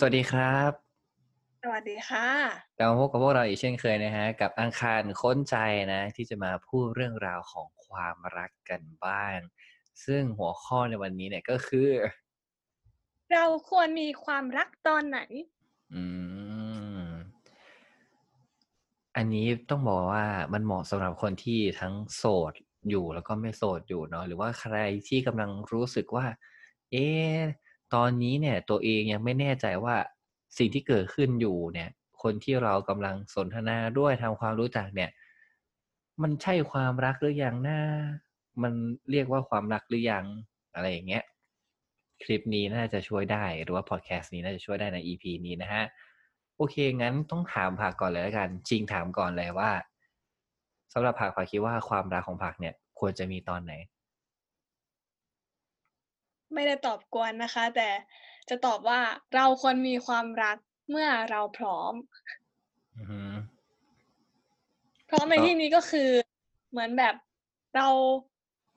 สวัสดีครับ สวัสดีค่ะกลับมาพบกับพวกเราอีกเช่นเคยนะฮะ กับอังคารค้นใจนะ ที่จะมาพูดเรื่องราวของความรักกันบ้าง ซึ่งหัวข้อในวันนี้เนี่ยก็คือ เราควรมีความรักตอนไหน อืม อันนี้ต้องบอกว่ามันเหมาะสำหรับคนที่ทั้งโสดอยู่แล้วก็ไม่โสดอยู่เนาะหรือว่าใครที่กำลังรู้สึกว่า เอ๊ะ ตอนนี้เนี่ยตัวเองยังไม่แน่ใจว่าสิ่งที่เกิดขึ้นอยู่เนี่ย คนที่เรากำลังสนทนาด้วยทำความรู้จักเนี่ย มันใช่ความรักหรือยังนะ มันเรียกว่าความรักหรือยังอะไรอย่างเงี้ย คลิปนี้น่าจะช่วยได้หรือว่าพอดแคสต์นี้น่าจะช่วยได้ใน EP นี้นะฮะโอเค งั้นต้องถามผักก่อนเลยแล้วกันจริงถามก่อนเลยว่าสำหรับผักผักคิดว่าความรักของผักเนี่ย ควรจะมีตอนไหน ไม่ได้ตอบกวนนะคะ แต่จะตอบว่าเราควรมีความรักเมื่อเราพร้อมอือฮึพร้อมในก็ที่นี้ก็คือเหมือนแบบเรา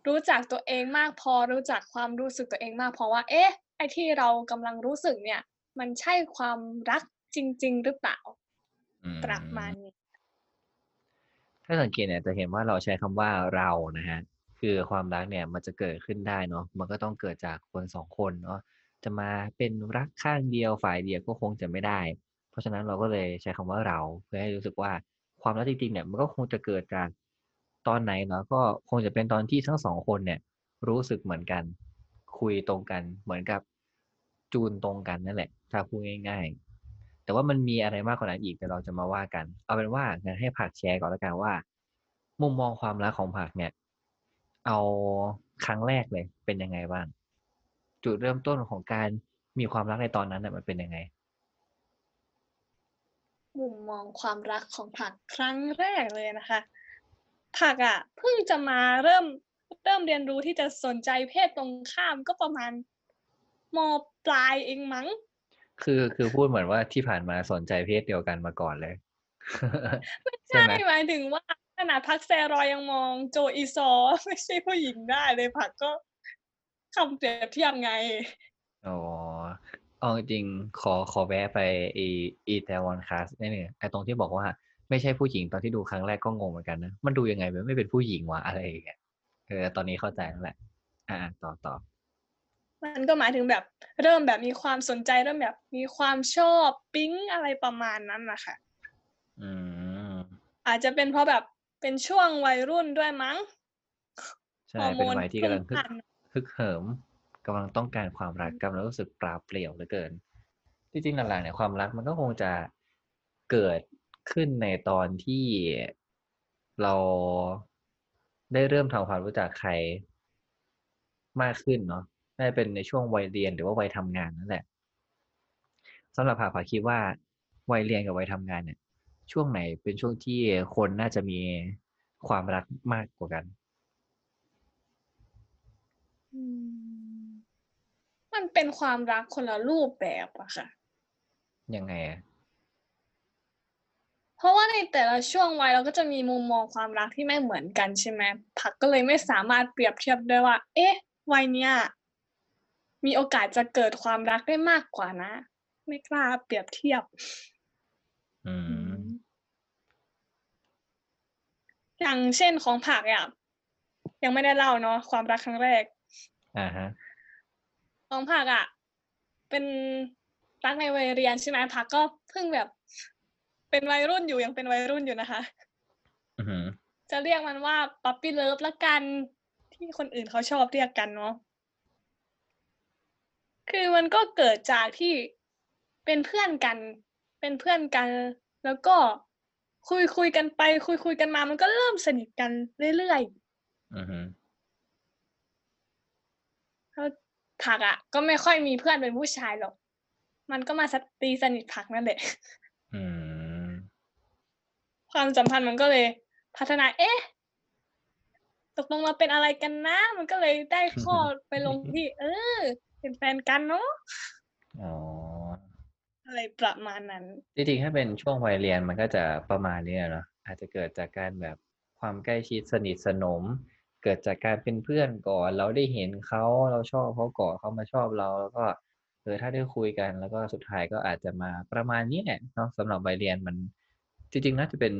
รู้จักตัวเองมากพอรู้จักความรู้สึกตัวเองมากพอว่า เอ๊ะ ไอ้ที่เรากำลังรู้สึกเนี่ย มันใช่ความรักจริง ๆ หรือเปล่าอืมประมาณนี้ถ้าสังเกตเนี่ยจะเห็นว่าเราใช้คำว่าเรานะฮะ คือความรักเนี่ยมันจะเกิดขึ้นได้เนาะมันก็ต้องเกิดจากคนสองคนเนาะจะมาเป็นรักข้างเดียวฝ่ายเดียวก็คงจะไม่ได้ เพราะฉะนั้นเราก็เลยใช้คำว่าเราเพื่อให้รู้สึกว่าความรักจริงๆเนี่ยมันก็คงจะเกิดจากตอนไหนเนาะก็คงจะเป็นตอนที่ทั้งสองคนเนี่ยรู้สึกเหมือนกัน คุยตรงกันเหมือนกับจูนตรงกันนั่นแหละ ถ้าพูดง่าย ๆ แต่ว่ามันมีอะไรมากกว่านั้นอีกเดี๋ยวเราจะมาว่ากัน เอาเป็นว่างั้นให้ผักแชร์ก่อนแล้วกันว่า มุมมองความรักของผักเนี่ย เอาครั้งแรกเลย เป็นยังไงบ้าง จุดเริ่มต้นของการมีความรักในตอนนั้นน่ะมันเป็นยังไง มุมมองความรักของผักครั้งแรกเลยนะคะ ผักอะเพิ่งจะมาเริ่มเริ่มเรียนรู้ที่จะสนใจเพศตรงข้ามก็ประมาณมปลายเองมั้ง คือคือพูดเหมือนว่าที่ผ่านมาสนใจเพศเดียวกันมาก่อนเลยใช่ใช่ไหมหมายถึงว่า ขนาดพักแซรอยยังมองโจอีซอ ไม่ใช่ผู้หญิงได้เลยผักก็คำเปรียบเทียบไง อ๋อเอาจริงๆขอขอแวะไปอีอีแตวอนคลาสนิดนึงไอ้ตรงที่บอกว่าไม่ใช่ผู้หญิงตอนที่ดูครั้งแรกก็งงเหมือนกันนะ มันดูยังไงมันไม่เป็นผู้หญิงวะอะไรอย่างเงี้ยเออตอนนี้เข้าใจแล้วแหละ อ่าต่อต่อมันก็หมายถึงแบบ เริ่มแบบมีความสนใจเริ่มแบบมีความชอบปิ๊งอะไรประมาณนั้นนะคะอืมอาจจะเป็นเพราะแบบ เป็นช่วงวัยรุ่นด้วยมั้ง ใช่ฮอร์โมเป็นนวัยที่กำลังฮึพุ่กพล่านฮึกเหิมกำลังต้องการความรักกำลังรู้สึกปราบเปลี่ยวเหลือเกิน จริงๆหลังๆเนี่ยความรักมันก็คงจะเกิดขึ้นในตอนที่เราได้เริ่มทำความรู้จักใครมากขึ้นเนาะน่าจะเป็นในช่วงวัยเรียนหรือว่าวัยทำงานนั่นแหละสำหรับผาผาคิดว่าวัยเรียนกับวัยทำงานเนี่ย ช่วงไหนเป็นช่วงที่คนน่าจะมีความรักมากกว่ากันอืมมันเป็นความรักคนละรูปแบบอะค่ะ ยังไงอะเพราะว่าในแต่ละช่วงวัยเราก็จะมีมุมมองความรักที่ไม่เหมือนกันใช่ไหมผักก็เลยไม่สามารถเปรียบเทียบได้ว่า เอ๊ะ วัยเนี้ยมีโอกาสจะเกิดความรักได้มากกว่านะ ไม่กล้าเปรียบเทียบ อืม อย่างเช่นของผักอะยังไม่ได้เล่าเนาะความรักครั้งแรก อ่าฮะของผักอะ เป็นรักในวัยเรียนใช่ไหมผักก็เพิ่งแบบ เป็นวัยรุ่นอยู่ยังเป็นวัยรุ่นอยู่นะคะอือหือจะเรียกมันว่าป๊อปปี้เลิฟละกัน ที่คนอื่นเขาชอบเรียกกันเนาะคือมันก็เกิดจากที่เป็นเพื่อนกัน เป็นเพื่อนกัน แล้วก็ คุยคุยกันไปคุยคุยกันมามันก็เริ่มสนิทกันเรื่อยอือหือๆแล้วผักอะ ก็ไม่ค่อยมีเพื่อนเป็นผู้ชายหรอก มันก็มาสตีสนิทผักนั่นแหละอืมความสัมพันธ์มันก็เลย พัฒนา เอ๊ะ ตกลงเราเป็นอะไรกันนะ มันก็เลยได้ข้อไปลงที่ เออ เป็นแฟนกันเนาะ อ๋อ อะไรประมาณนั้น จริงๆ ถ้าเป็นช่วงวัยเรียนมันก็จะประมาณนี้เนาะอาจจะเกิดจากการแบบความใกล้ชิดสนิทสนม เกิดจากการเป็นเพื่อนก่อน เราได้เห็นเขาเราชอบเขาก่อนเขามาชอบเรา แล้วก็เออถ้าได้คุยกันแล้วก็สุดท้ายก็อาจจะมาประมาณนี้แหละเนาะสำหรับวัยเรียนมัน จริงๆน่าจะเป็น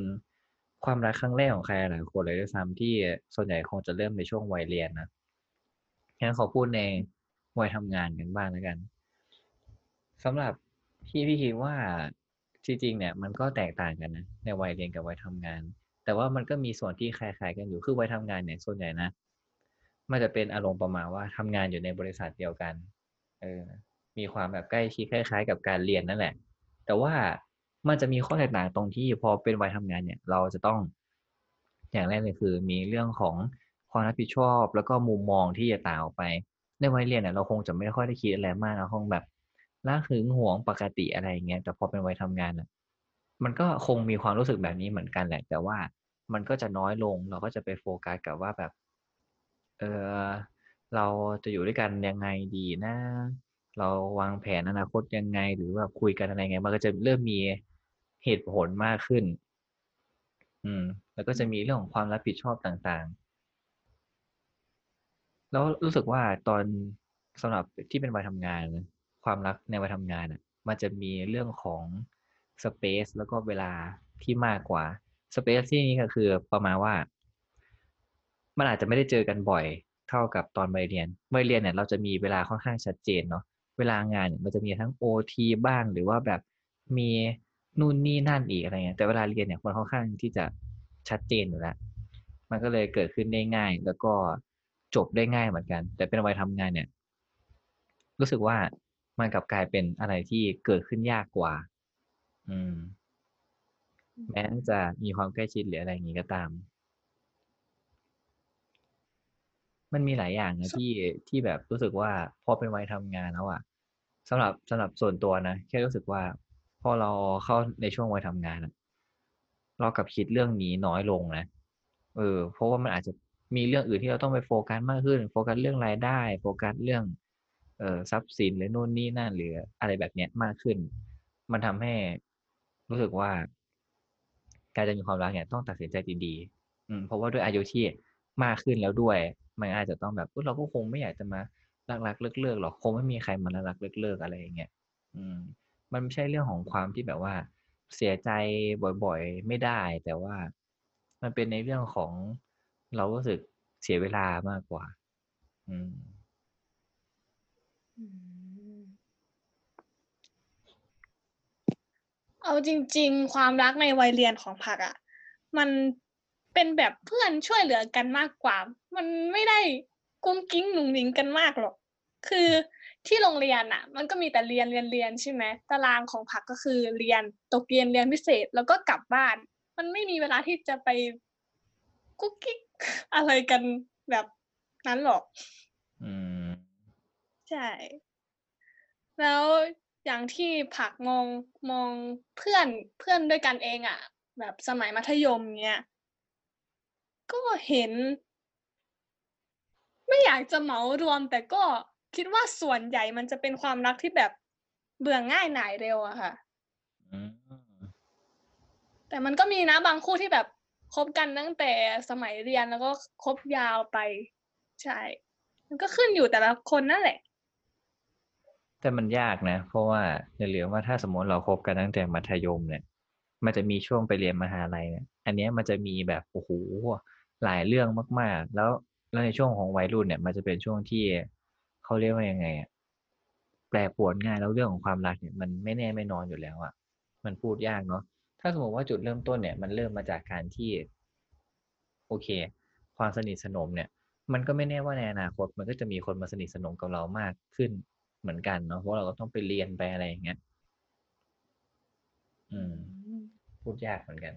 ความรักครั้งแรกของใครหลายคนเลยด้วยซ้ำที่ส่วนใหญ่คงจะเริ่มในช่วงวัยเรียนนะงั้นขอพูดในวัยทำงานกันบ้างแล้วกันสำหรับ ที่พี่คิดว่าจริงๆเนี่ยมันก็แตกต่างกันนะในวัยเรียนกับวัยทำงาน แต่ว่ามันก็มีส่วนที่คล้ายๆกันอยู่คือวัยทำงานเนี่ยส่วนใหญ่นะมันจะเป็นอารมณ์ประมาณว่าทำงานอยู่ในบริษัทเดียวกัน เออ มีความแบบใกล้ชิดคล้าย ๆ กับการเรียนนั่นแหละ แต่ว่ามันจะมีข้อแตกต่างตรงที่พอเป็นวัยทำงานเนี่ย เราจะต้อง อย่างแรกเลยคือ มีเรื่องของความรับผิดชอบ แล้วก็มุมมองที่จะต่างออกไป ในวัยเรียนเนี่ยเราคงจะไม่ค่อยได้คิดอะไรมากเราคงแบบ ละหึงหวงปกติอะไรเงี้ยแต่พอเป็นวัยทำงานอะ มันก็คงมีความรู้สึกแบบนี้เหมือนกันแหละ แต่ว่ามันก็จะน้อยลงเราก็จะไปโฟกัสกับว่าแบบ เออเราจะอยู่ด้วยกันยังไงดีนะ เราวางแผนอนาคตยังไง หรือว่าคุยกันอะไรไง มันก็จะเริ่มมีเหตุผลมากขึ้น อืม แล้วก็จะมีเรื่องของความรับผิดชอบต่างๆ แล้วรู้สึกว่าตอนสำหรับที่เป็นวัยทำงานนะ ความรักในวัยทำงานอะ มันจะมีเรื่องของสเปซแล้วก็เวลาที่มากกว่าสเปซที่นี้ก็คือประมาณว่า มันอาจจะไม่ได้เจอกันบ่อย เท่ากับตอนวัยเรียนวัยเรียนเนี่ย เราจะมีเวลาค่อนข้างชัดเจนเนาะเวลางานเนี่ยมันจะมีทั้งโอทีบ้างหรือว่าแบบมีนู่นนี่นั่นอีกอะไรเงี้ยแต่เวลาเรียนเนี่ยมันค่อนข้างที่จะชัดเจนอยู่แล้วมันก็เลยเกิดขึ้นได้ง่าย แล้วก็จบได้ง่ายเหมือนกัน แต่เป็นวัยทำงานเนี่ย รู้สึกว่า มันกลับกลายเป็นอะไรที่เกิดขึ้นยากกว่า อืม แม้จะมีความใกล้ชิดหรืออะไรอย่างนี้ก็ตาม มันมีหลายอย่างนะที่ที่แบบรู้สึกว่าพอเป็นวัยทำงานแล้วอะสำหรับสำหรับส่วนตัวนะแค่รู้สึกว่าพอเราเข้าในช่วงวัยทำงานอะเรากลับคิดเรื่องนี้น้อยลงนะ เออ เพราะว่ามันอาจจะมีเรื่องอื่นที่เราต้องไปโฟกัสมากขึ้น โฟกัสเรื่องรายได้ โฟกัสเรื่อง เอ่อทรัพย์สินหรือโน่นนี่นั่นหรืออะไรแบบเนี้ยมากขึ้น มันทำให้รู้สึกว่า การจะมีความรักเนี่ยต้องตัดสินใจดีๆอืมเพราะว่าด้วยอายุที่มากขึ้นแล้วด้วย มันอาจจะต้องแบบเราก็คงไม่อยากจะมารักๆเลิกๆหรอกคงไม่มีใครมารักๆเลิกๆอะไรอย่างเงี้ยอืม มันไม่ใช่เรื่องของความที่แบบว่า เสียใจบ่อยๆ ไม่ได้ แต่ว่ามันเป็นในเรื่องของเรารู้สึกเสียเวลามากกว่า อืม เอาจริง ๆ ความรักในวัยเรียนของผักอะมันเป็นแบบเพื่อนช่วยเหลือกันมากกว่า มันไม่ได้กุ้งกิ้งหนุ่งหนิงกันมากหรอก คือที่โรงเรียนอะมันก็มีแต่เรียนเรียนเรียนใช่ไหมตารางของผักก็คือเรียนตกเรียนเรียนพิเศษแล้วก็กลับบ้าน มันไม่มีเวลาที่จะไปกุ๊กกิ๊กอะไรกันแบบนั้นหรอก อืม ใช่ แล้วอย่างที่ผักมองมองเพื่อนเพื่อนด้วยกันเองอะแบบสมัยมัธยมเนี้ยก็เห็น ไม่อยากจะเหมารวม แต่ก็คิดว่าส่วนใหญ่มันจะเป็นความรักที่แบบเบื่อง่ายหน่ายเร็วอะค่ะอืมแต่มันก็มีนะบางคู่ที่แบบคบกันตั้งแต่สมัยเรียนแล้วก็คบยาวไป ใช่ มันก็ขึ้นอยู่แต่ละคนนั่นแหละ แต่มันยากนะ เพราะว่าอย่าลืมว่าถ้าสมมติเราคบกันตั้งแต่มัธยมเนี่ย มันจะมีช่วงไปเรียนมหาลัยเนี่ย อันเนี้ยมันจะมีแบบโอ้โหหลายเรื่องมาก ๆ แล้วแล้วในช่วงของวัยรุ่นเนี่ย มันจะเป็นช่วงที่เขาเรียกว่ายังไงอะแปรปรวนง่ายแล้วเรื่องของความรักเนี่ยมันไม่แน่ไม่นอนอยู่แล้วอะมันพูดยากเนาะถ้าสมมติว่าจุดเริ่มต้นเนี่ย มันเริ่มมาจากการที่ โอเค ความสนิทสนมเนี่ย มันก็ไม่แน่ว่าในอนาคตมันก็จะมีคนมาสนิทสนมกับเรามากขึ้น เหมือนกันเนาะเพราะเราก็ต้องไปเรียนไปอะไรอย่างเงี้ยอืม พูดยากเหมือนกัน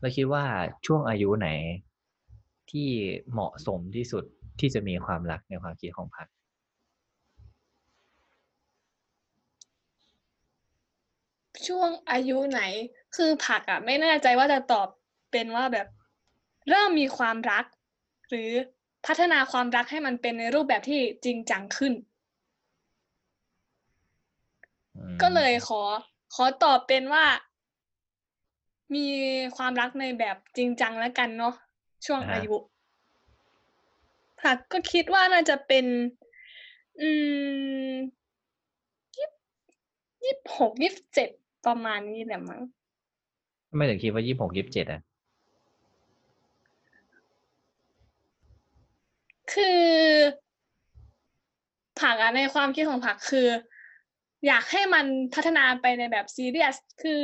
เราคิดว่าช่วงอายุไหน ที่เหมาะสมที่สุดที่จะมีความรักในความคิดของพักช่วงอายุไหน คือผักอะไม่แน่ใจว่าจะตอบเป็นว่าแบบ เริ่มมีความรัก หรือพัฒนาความรักให้มันเป็นในรูปแบบที่จริงจังขึ้น ก็เลยขอ ขอตอบเป็นว่า มีความรักในแบบจริงจังแล้วกันเนาะช่วงอ่าฮะอายุผักก็คิดว่าน่าจะเป็น อืม26 27ประมาณนี้แหละมั้งทำไมถึงคิดว่า26 27อะ?คือผักอะในความคิดของผักคือ อยากให้มันพัฒนาไปในแบบซีเรียส คือ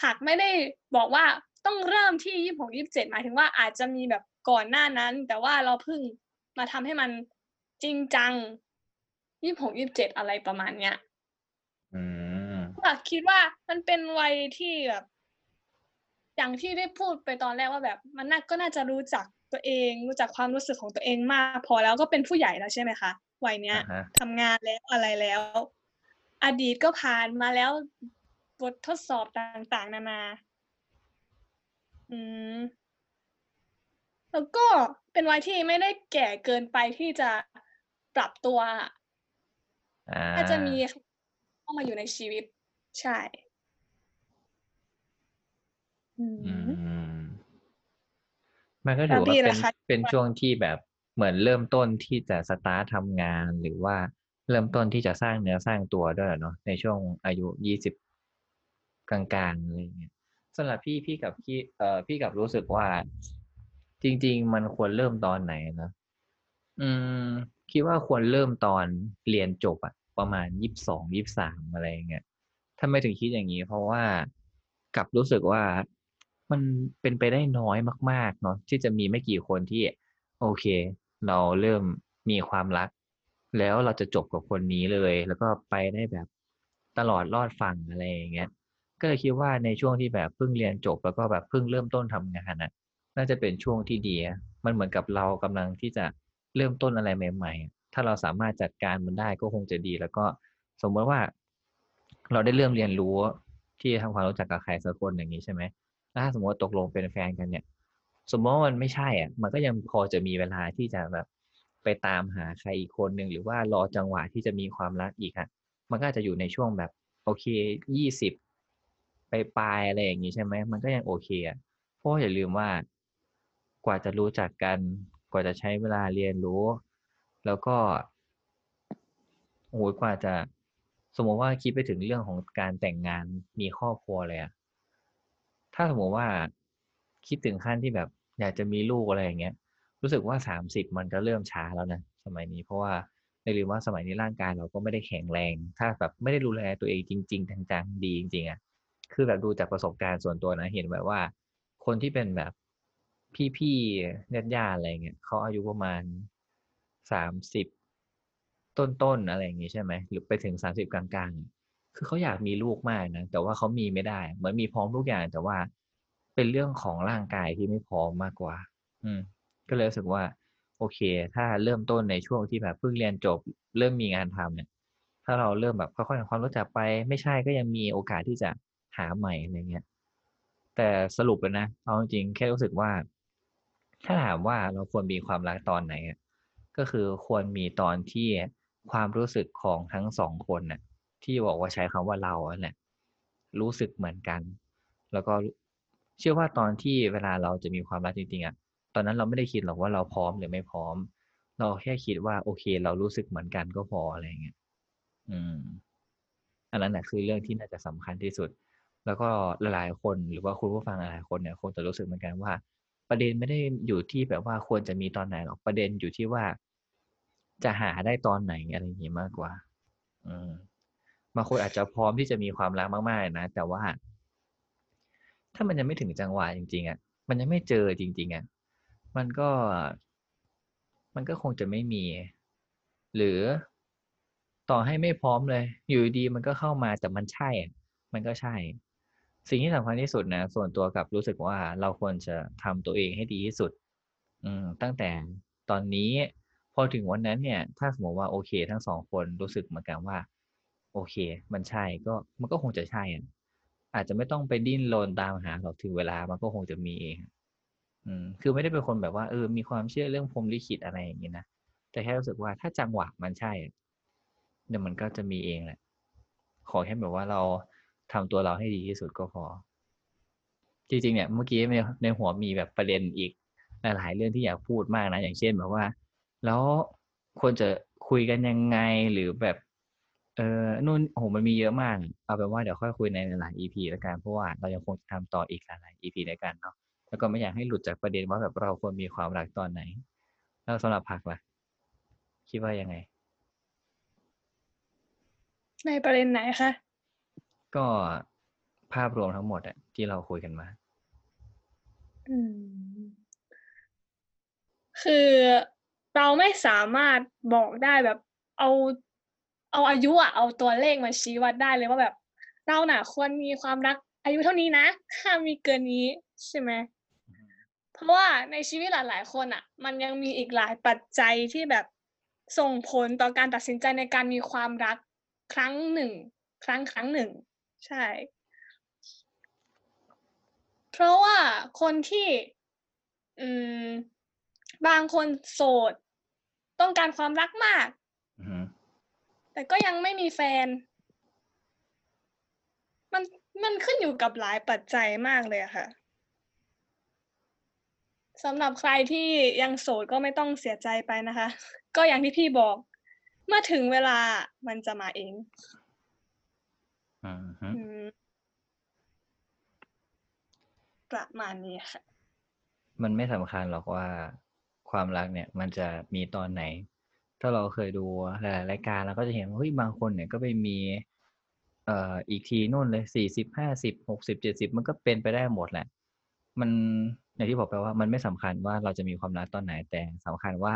ผักไม่ได้บอกว่าต้องเริ่มที่26 27หมายถึงว่าอาจจะมีแบบก่อนหน้านั้น แต่ว่าเราเพิ่งมาทำให้มันจริงจัง26 27อะไรประมาณเนี้ยอืมผักคิดว่ามันเป็นวัยที่แบบอย่างที่ได้พูดไปตอนแรกว่าแบบ มันน่าก็น่าจะรู้จักตัวเอง รู้จักความรู้สึกของตัวเองมาก พอแล้วก็เป็นผู้ใหญ่แล้วใช่ไหมคะวัยเนี้อยะฮะทำงานแล้วอะไรแล้ว อดีตก็ผ่านมาแล้วบททดสอบต่างๆ นานา อืม แล้วก็เป็นวัยที่ไม่ได้แก่เกินไปที่จะปรับตัวอะอาถ้าจะมีเข้ามาอยู่ในชีวิต ใช่ อือือฮึมมันก็แล้ถืวอว่าพี่เป็ล่ะนคะเป็นว่าช่วงที่แบบเหมือนเริ่มต้นที่จะสตาร์ตทำงานหรือว่า เริ่มต้นที่จะสร้างเนื้อสร้างตัวด้วยเนาะในช่วงอายุ20กลางๆอะไรเงี้ยสำหรับพี่พี่กับคิดเอ่อพี่กับรู้สึกว่า จริง ๆ มันควรเริ่มตอนไหนนะอืม คิดว่าควรเริ่มตอนเรียนจบอะประมาณ22 23อะไรอย่างเงี้ยทำไมถึงคิดอย่างงี้ เพราะว่ากลับรู้สึกว่ามันเป็นไปได้น้อยมาก ๆ เนาะที่จะมีไม่กี่คนที่ โอเค เราเริ่มมีความรัก แล้วเราจะจบกับคนนี้เลย แล้วก็ไปได้แบบตลอดรอดฝั่งอะไรอย่างเงี้ยก็เลยคิดว่าในช่วงที่แบบเพิ่งเรียนจบแล้วก็แบบเพิ่งเริ่มต้นทำงานน่ะ น่าจะเป็นช่วงที่ดีมันเหมือนกับเรากำลังที่จะเริ่มต้นอะไรใหม่ ๆ ถ้าเราสามารถจัดการมันได้ก็คงจะดี แล้วก็สมมติว่า เราได้เริ่มเรียนรู้ที่จะทำความรู้จักกับใครสักคนอย่างงี้ใช่ไหมถ้าสมมติว่าตกลงเป็นแฟนกันเนี่ย สมมติว่ามันไม่ใช่อะ มันก็ยังพอจะมีเวลาที่จะแบบ ไปตามหาใครอีกคนหนึ่งหรือว่ารอจังหวะที่จะมีความรักอีกอะมันก็จะอยู่ในช่วงแบบโอเค20ปปลายอะไรอย่างงี้ใช่ไหมมันก็ยังโอเคอะเพราะอย่าลืมว่ากว่าจะรู้จักกัน กว่าจะใช้เวลาเรียนรู้ แล้วก็โอ้โฮกว่าจะสมมติว่าคิดไปถึงเรื่องของการแต่งงานมีครอบครัวเลยอะถ้าสมมติว่าคิดถึงขั้นที่แบบ อยากจะมีลูกอะไรอย่างเงี้ย รู้สึกว่า30มันก็เริ่มช้าแล้วนะสมัยนี้เพราะว่าอย่ลืมว่าสมัยนี้ร่างกายเราก็ไม่ได้แข็งแรง ถ้าแบบไม่ได้ดูแลตัวเองจริงๆจังๆดีจริงๆอะคือแบบดูจากประสบการณ์ส่วนตัวนะเห็นแบบว่า คนที่เป็นแบบพี่ๆญาติๆอะไรเงี้ยเขาอายุประมาณ30ต้นๆอะไรอย่างงี้ใช่ไหมหรือไปถึง30กลางๆ คือเขาอยากมีลูกมากนะแต่ว่าเขามีไม่ได้ เหมือนมีพร้อมทุกอย่างแต่ว่าเป็นเรื่องของร่างกายที่ไม่พร้อมมากกว่า อืม ก็เลยรู้สึกว่า โอเค ถ้าเริ่มต้นในช่วงที่แบบเพิ่งเรียนจบ เริ่มมีงานทำเนี่ย ถ้าเราเริ่มแบบค่อยๆทำความรู้จักไป ไม่ใช่ก็ยังมีโอกาสที่จะหาใหม่อะไรเงี้ย แต่สรุปเลยนะเอาจริงๆแค่รู้สึกว่า ถ้าถามว่าเราควรมีความรักตอนไหนก็คือควรมีตอนที่ความรู้สึกของทั้ง2คนน่ะ ที่บอกว่าใช้คำว่าเราเนั่นแหละรู้สึกเหมือนกัน แล้วก็เชื่อว่าตอนที่เวลาเราจะมีความรักจริงๆอะ ตอนนั้นเราไม่ได้คิดหรอกว่าเราพร้อมหรือไม่พร้อม เราแค่คิดว่า โอเค เรารู้สึกเหมือนกันก็พออะไรเงี้ยอืม อันนั้นน่ะคือเรื่องที่น่าจะสำคัญที่สุด แล้วก็หลายๆคนหรือว่าคุณผู้ฟังหลายๆคนเนี่ยคงจะรู้สึกเหมือนกันว่า ประเด็นไม่ได้อยู่ที่แบบว่าควรจะมีตอนไหนหรอกประเด็นอยู่ที่ว่า จะหาได้ตอนไหนอะไรอย่างงี้มากกว่า อืมบางคนอาจจะพร้อมที่จะมีความรักมากๆนะแต่ว่า ถ้ามันยังไม่ถึงจังหวะจริงๆอะมันยังไม่เจอจริง ๆอะ มันก็ มันก็คงจะไม่มี หรือต่อให้ไม่พร้อมเลย อยู่ดีมันก็เข้ามาแต่มันใช่ มันก็ใช่ สิ่งที่สำคัญที่สุดนะ ส่วนตัวกับรู้สึกว่าเราควรจะทำตัวเองให้ดีที่สุด อืม ตั้งแต่ตอนนี้พอถึงวันนั้นเนี่ย ถ้าสมมติว่าโอเค ทั้ง2คนรู้สึกเหมือนกันว่า โอเค มันใช่ก็มันก็คงจะใช่อะอาจจะไม่ต้องไปดิ้นรนตามหาหรอกถึงเวลามันก็คงจะมีเอง อืมคือไม่ได้เป็นคนแบบว่าเออมีความเชื่อเรื่องพรมลิขิตอะไรอย่างงี้นะแต่แค่รู้สึกว่าถ้าจังหวะมันใช่เดี๋ยวมันก็จะมีเองแหละ ขอแค่แบบว่าเราทำตัวเราให้ดีที่สุดก็พอ จริงๆเนี่ยเมื่อกี้ในในหัวมีแบบประเด็นอีกหลายๆเรื่องที่อยากพูดมากนะ อย่างเช่นแบบว่า แล้วควรจะคุยกันยังไงหรือแบบ เออนู่นโอ้โฮมันมีเยอะมาก เอาเป็นว่าเดี๋ยวค่อยคุยในหลายๆ EP แล้วกันเพราะว่าเรายังคงจะทำต่ออีกหลายๆ EP ด้วยกันเนาะ แล้วก็ไม่อยากให้หลุดจากประเด็นว่าแบบเราควรมีความรักตอนไหน แล้วสำหรับผักล่ะ คิดว่ายังไง?ในประเด็นไหนคะ?ก็ภาพรวมทั้งหมดอะที่เราคุยกันมา อืม คือเราไม่สามารถบอกได้แบบเอาเอาอายุอะเอาตัวเลขมาชี้วัดได้เลยว่าแบบ เราน่ะควรมีความรักอายุเท่านี้นะห้ามมีเกินนี้ใช่ไหม? อือฮึเพราะว่าในชีวิตหลาย ๆ คนน่ะ มันยังมีอีกหลายปัจจัยที่แบบส่งผลต่อการตัดสินใจในการมีความรักครั้งหนึ่ง ครั้งครั้งหนึ่ง ใช่ เพราะว่าคนที่อืมบางคนโสด ต้องการความรักมากอือฮึแต่ก็ยังไม่มีแฟน มันมันขึ้นอยู่กับหลายปัจจัยมากเลยอะค่ะ สำหรับใครที่ยังโสดก็ไม่ต้องเสียใจไปนะคะ ก็อย่างที่พี่บอก เมื่อถึงเวลาอะมันจะมาเองอือฮึอืมประมาณนี้ค่ะ มันไม่สำคัญหรอกว่าความรักเนี่ย มันจะมีตอนไหน ถ้าเราเคยดูหลายๆรายการเราก็จะเห็นว่าเฮ้ยบางคนเนี่ยก็ไปมี เอ่ออีกทีนู่นเลย40 50 60 70มันก็เป็นไปได้หมดแหละ มัน อย่างที่บอกไปว่ามันไม่สำคัญว่าเราจะมีความรักตอนไหนแต่สำคัญว่า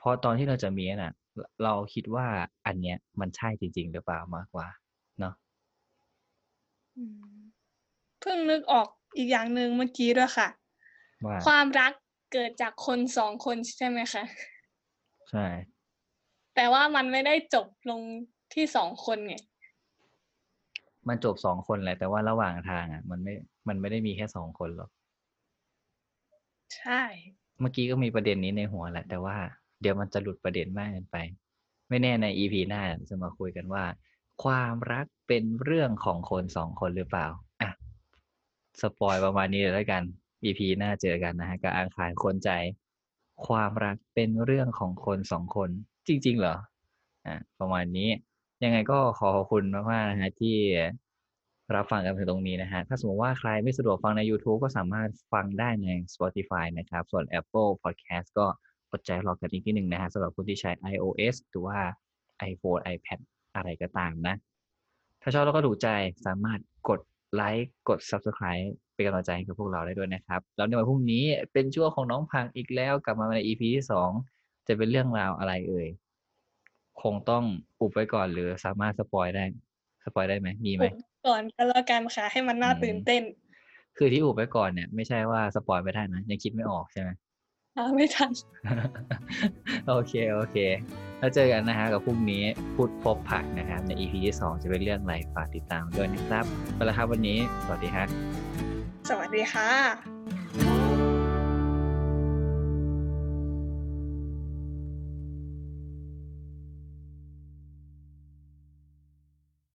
พอตอนที่เราจะมีนั่นน่ะรเราคิดว่าอันเนี้ยมันใช่จริง ๆ หรือเปล่ามากกว่า เนาะอืมเพิ่งนึกออกอีกอย่างหนึ่งเมื่อกี้ด้วยค่ะว่าความรักเกิดจากคน2คนใช่ไหมคะ?ใช่ แต่ว่ามันไม่ได้จบลงที่2คนไงมันจบ2คนแหละแต่ว่าระหว่างทางอะมันไม่ มันไม่ได้มีแค่2คนหรอก ใช่ เมื่อกี้ก็มีประเด็นนี้ในหัวแหละ แต่ว่าเดี๋ยวมันจะหลุดประเด็นมากเกินไป ไม่แน่ใน EP หน้าจะมาคุยกันว่า ความรักเป็นเรื่องของคน2คนหรือเปล่าอะสปอยประมาณนี้เลยแล้วกัน EP หน้าเจอกันนะครับกับอังคารกวนใจ ความรักเป็นเรื่องของคน2คน จริง ๆ เหรอ?อาประมาณนี้ ยังไงก็ขอขอบคุณมากๆนะครับที่ รับฟังกันถึงตรงนี้นะครับถ้าสมมติว่าใครไม่สะดวกฟังในยูทูบก็สามารถฟังได้ใน Spotify นะครับ ส่วน Apple Podcast ก็อดใจรอกันอีกนิดหนึ่งนะครับสำหรับคนที่ใช้ iOS หรือว่า iPhone iPad อะไรก็ตามนะ ถ้าชอบแล้วก็ถูกใจสามารถกดไลก์กด Subscribe เป็นกำลังใจให้กับพวกเราได้ด้วยนะครับ แล้วในวันพรุ่งนี้เป็นช่วงของน้องผักอีกแล้วกลับมาใน EP ที่2จะเป็นเรื่องราวอะไรเอ่ย?คงต้องอุบไว้ก่อนหรือสามารถ spoil ได้ spoil ได้ไหมมีไหม?อุบก่อนก็แล้วกันค่ะ ให้มันน่าอืตื่นเต้น คือที่อุบไว้ก่อนเนี่ย ไม่ใช่ว่า spoil ไม่ได้นะยังคิดไม่ออกใช่ไหม?หาไม่ทัน โอเคๆแล้วเจอกันนะครับกับพรุ่งนี้พุธพบผักนะครับ ใน EP ที่ 2 จะเป็นเรื่องอะไรฝากติดตามด้วยนะครับไปแล้วครับวันนี้ สวัสดีครับสวัสดีค่ะ